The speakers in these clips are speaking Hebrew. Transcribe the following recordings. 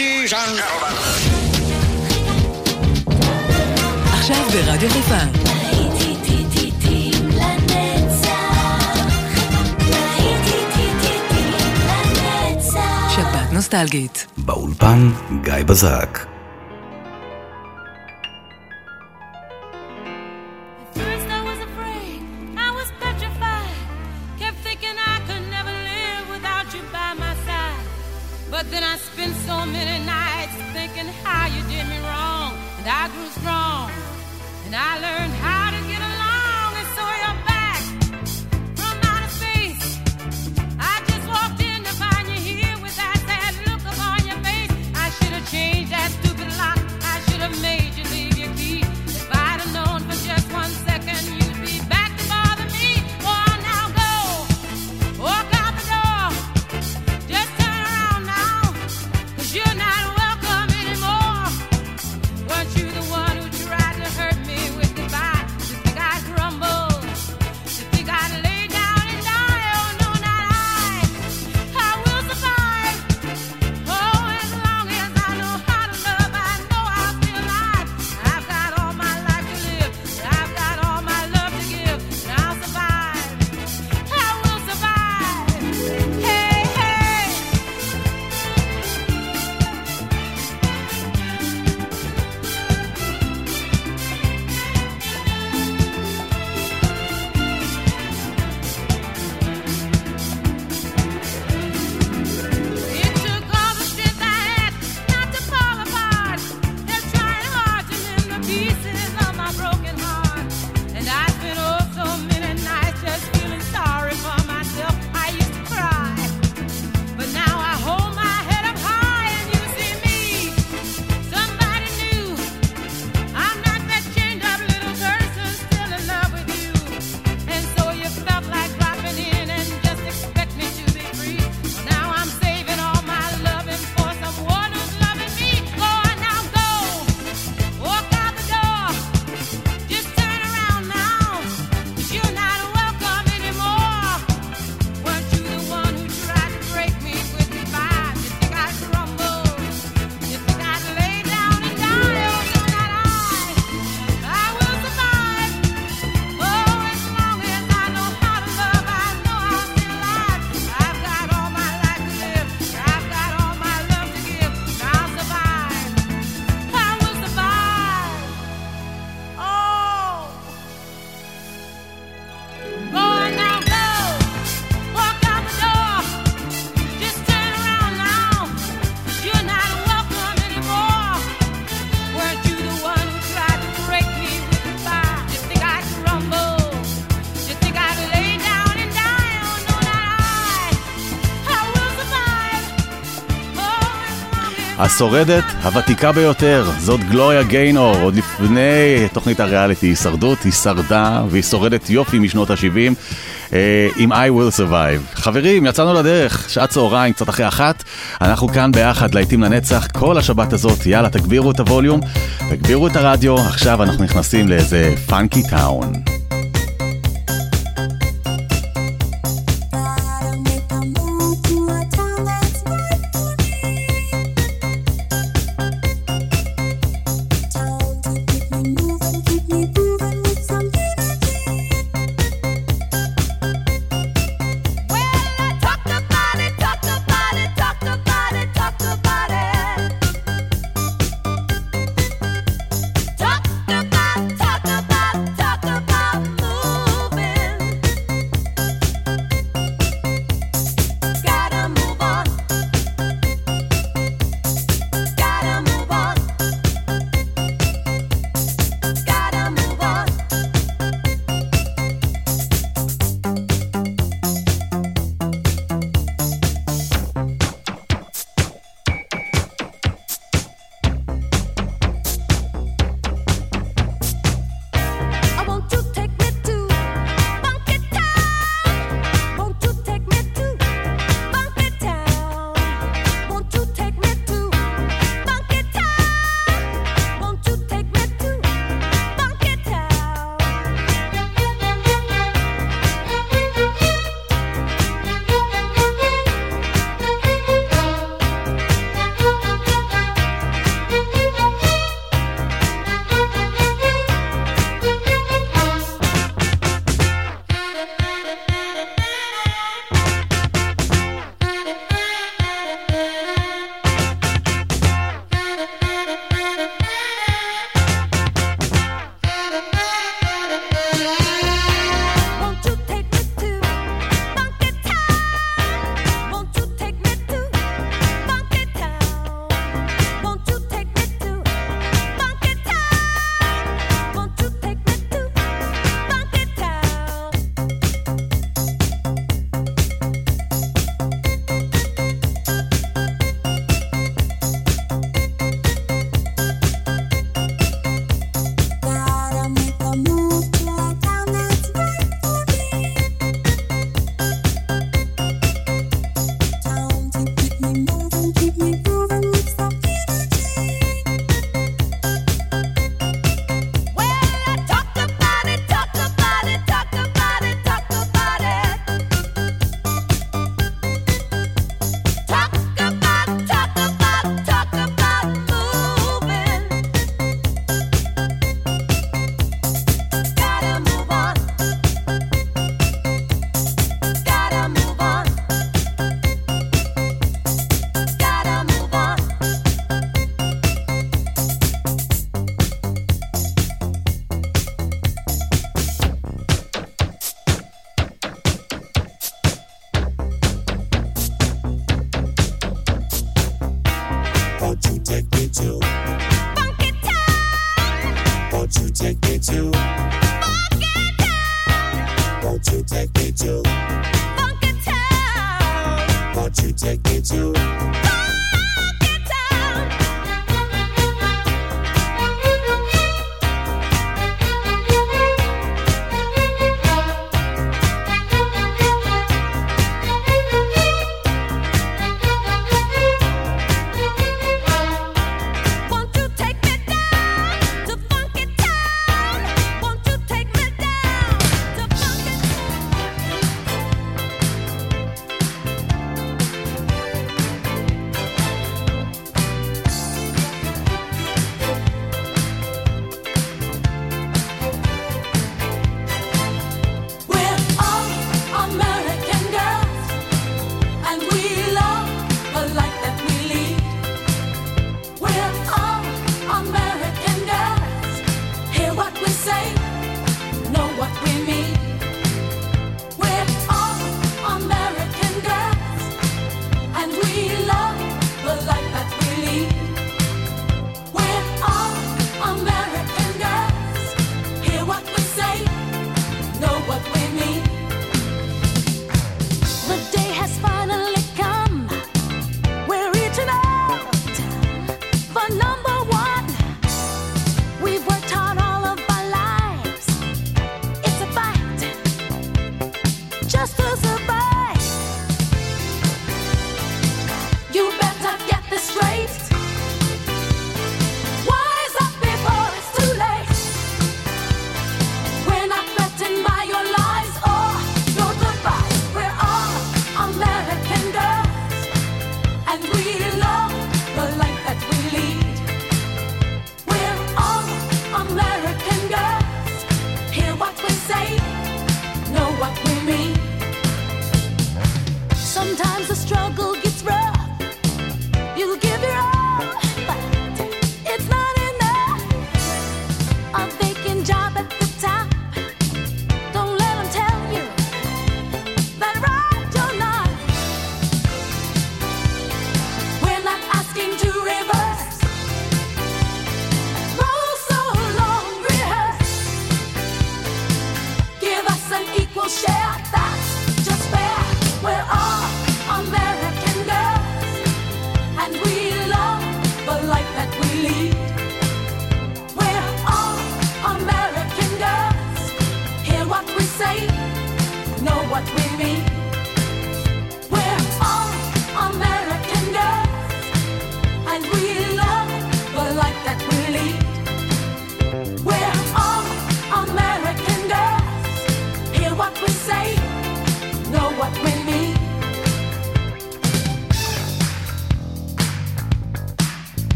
ladies and gentlemen. נוסטלגית. באולפן גיא בזק. השורדת הוותיקה ביותר, זאת גלוריה גיינור, עוד לפני תוכנית הריאליטי הישרדות, היא שרדה והיא שורדת יופי משנות ה-70 אה, עם I will survive. חברים, יצאנו לדרך, שעת צהריים, קצת אחרי אחת, אנחנו כאן ביחד, להיטים לנצח, כל השבת הזאת, יאללה, תגבירו את הווליום, תגבירו את הרדיו, עכשיו אנחנו נכנסים לאיזה פאנקי טאון.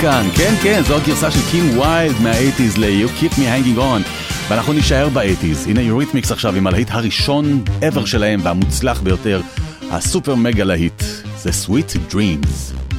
כאן. כן, כן, זו הגרסה של קים ויילד מה-80's ל-You Keep Me Hanging On. ואנחנו נישאר ב-80's. הנה יוריתמיקס עכשיו עם הלהיט הראשון ever שלהם והמוצלח ביותר, הסופר מגה להיט. זה Sweet Dreams.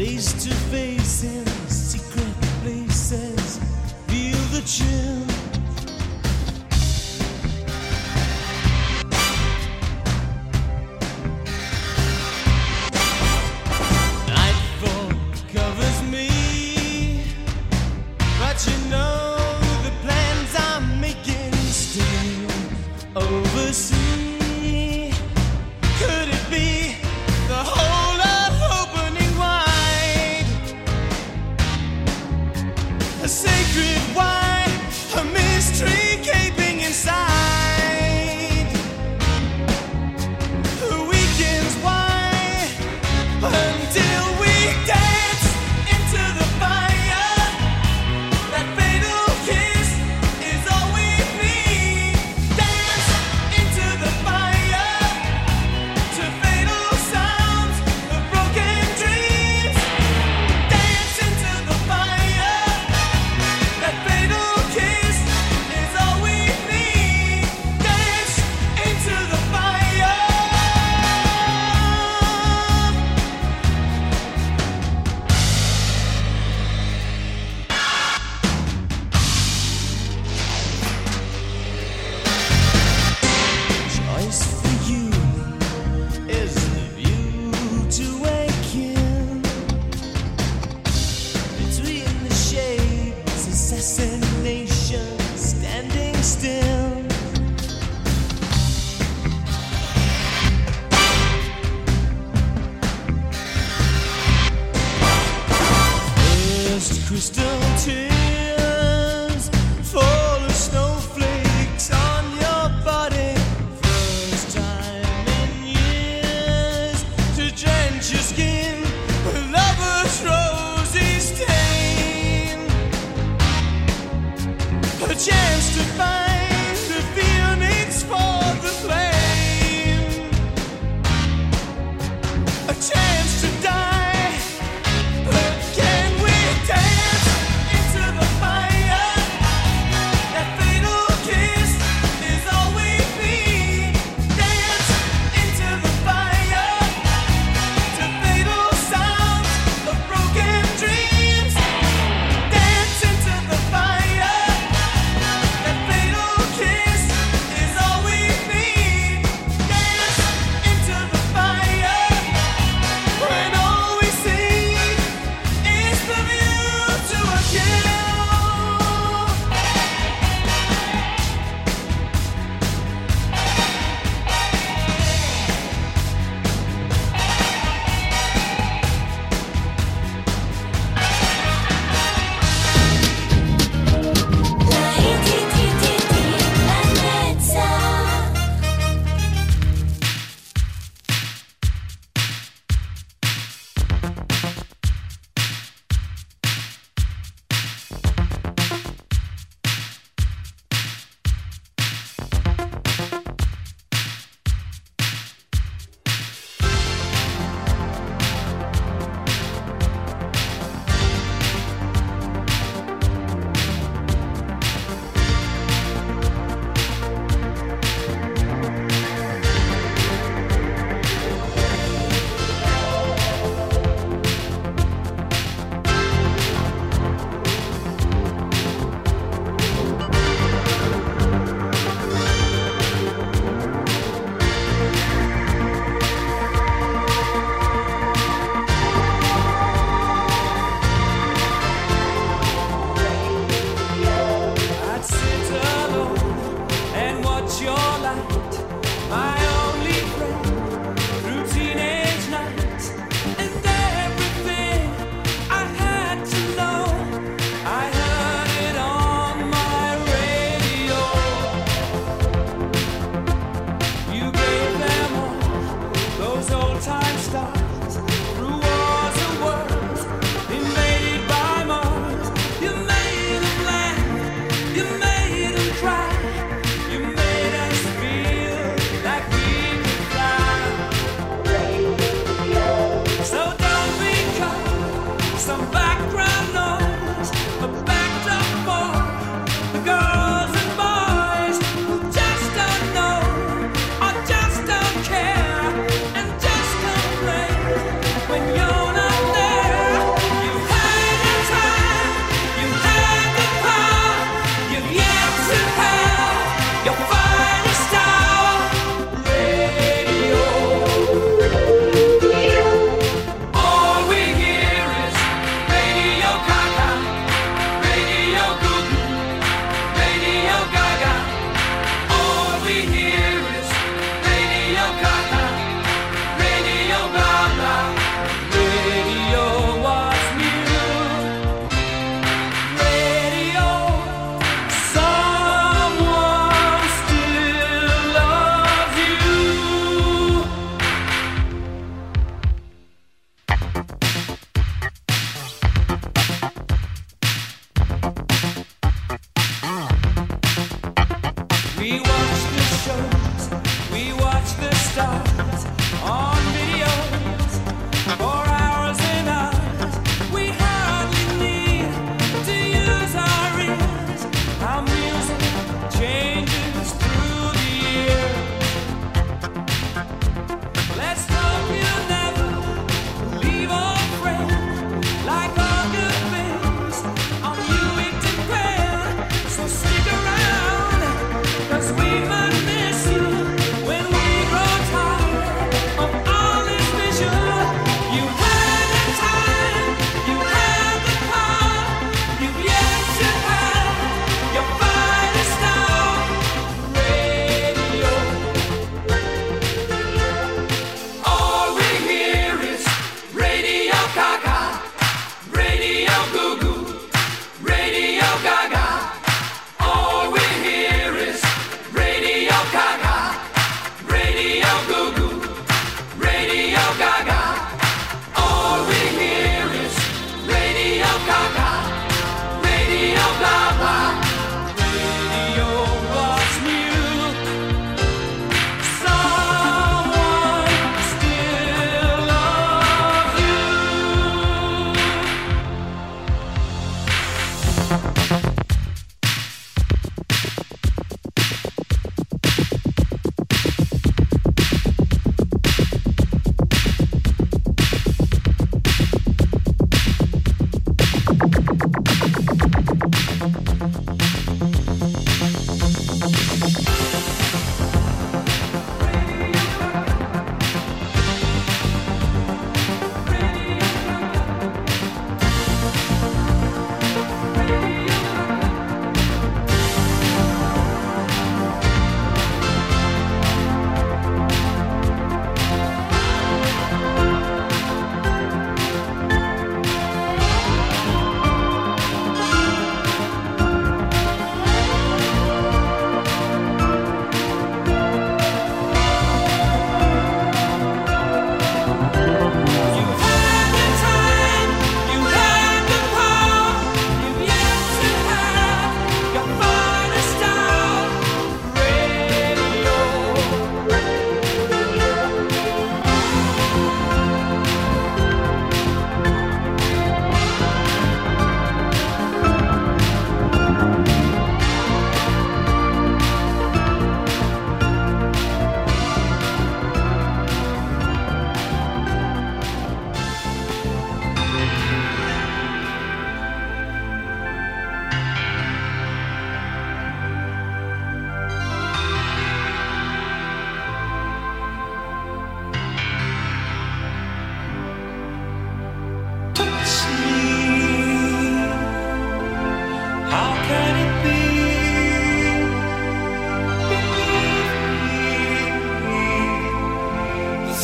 Face to face in secret places, feel the chill.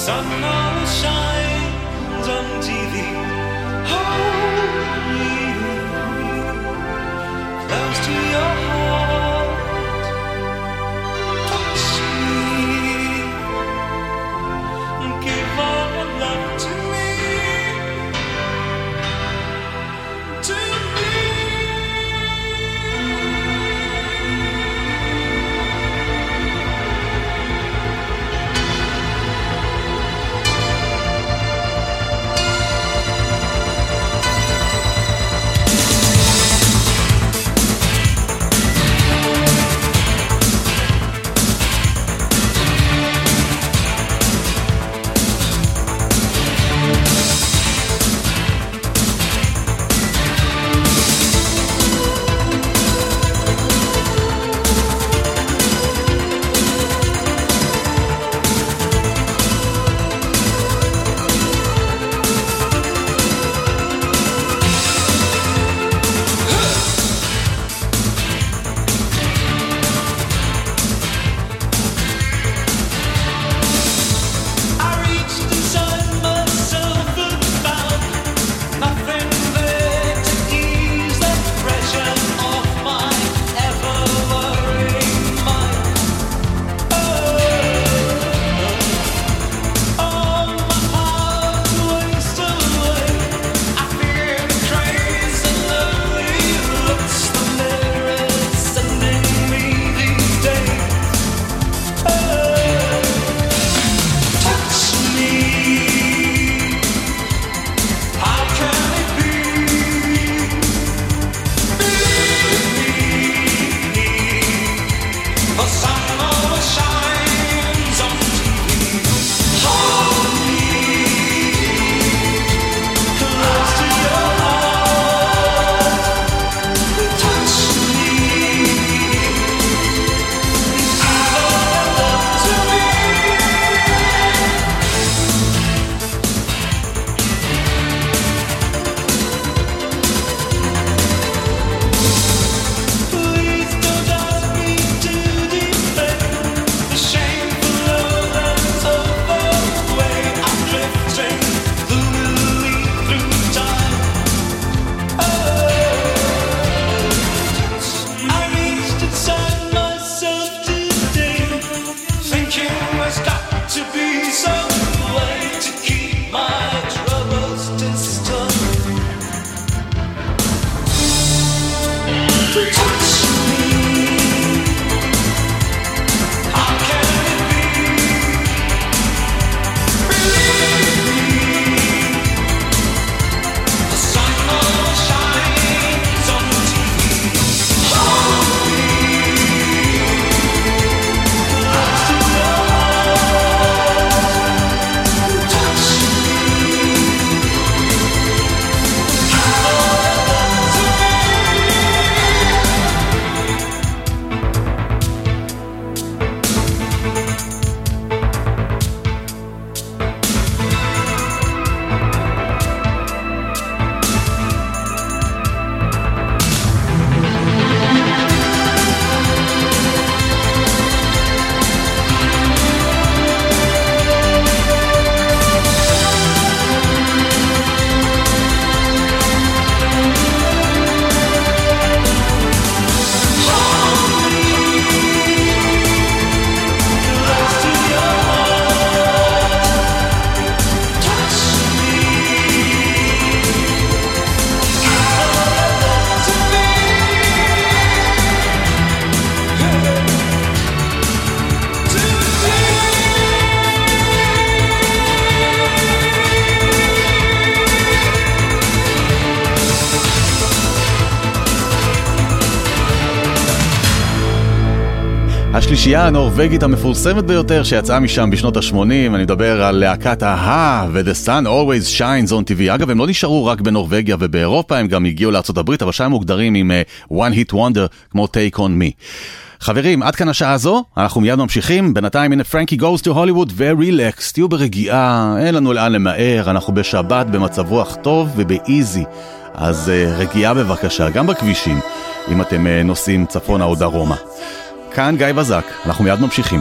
sun now shines unto thee, holy, close to your heart. השלישייה הנורבגית המפורסמת ביותר שיצאה משם בשנות ה-80, אני מדבר על להקת ההה ו-The Sun Always Shines on TV. אגב, הם לא נשארו רק בנורבגיה ובאירופה, הם גם הגיעו לארה"ב, אבל שם מוגדרים עם אה, One Hit Wonder כמו Take On Me. חברים, עד כאן השעה הזו, אנחנו מיד ממשיכים. בינתיים הנה פרנקי goes to Hollywood ו-relax, תהיו ברגיעה, אין לנו לאן למהר, אנחנו בשבת במצב רוח טוב ובאיזי. אז uh, רגיעה בבקשה, גם בכבישים, אם אתם uh, נוסעים צפונה או דרומה. כאן גיא בזק, אנחנו מיד ממשיכים.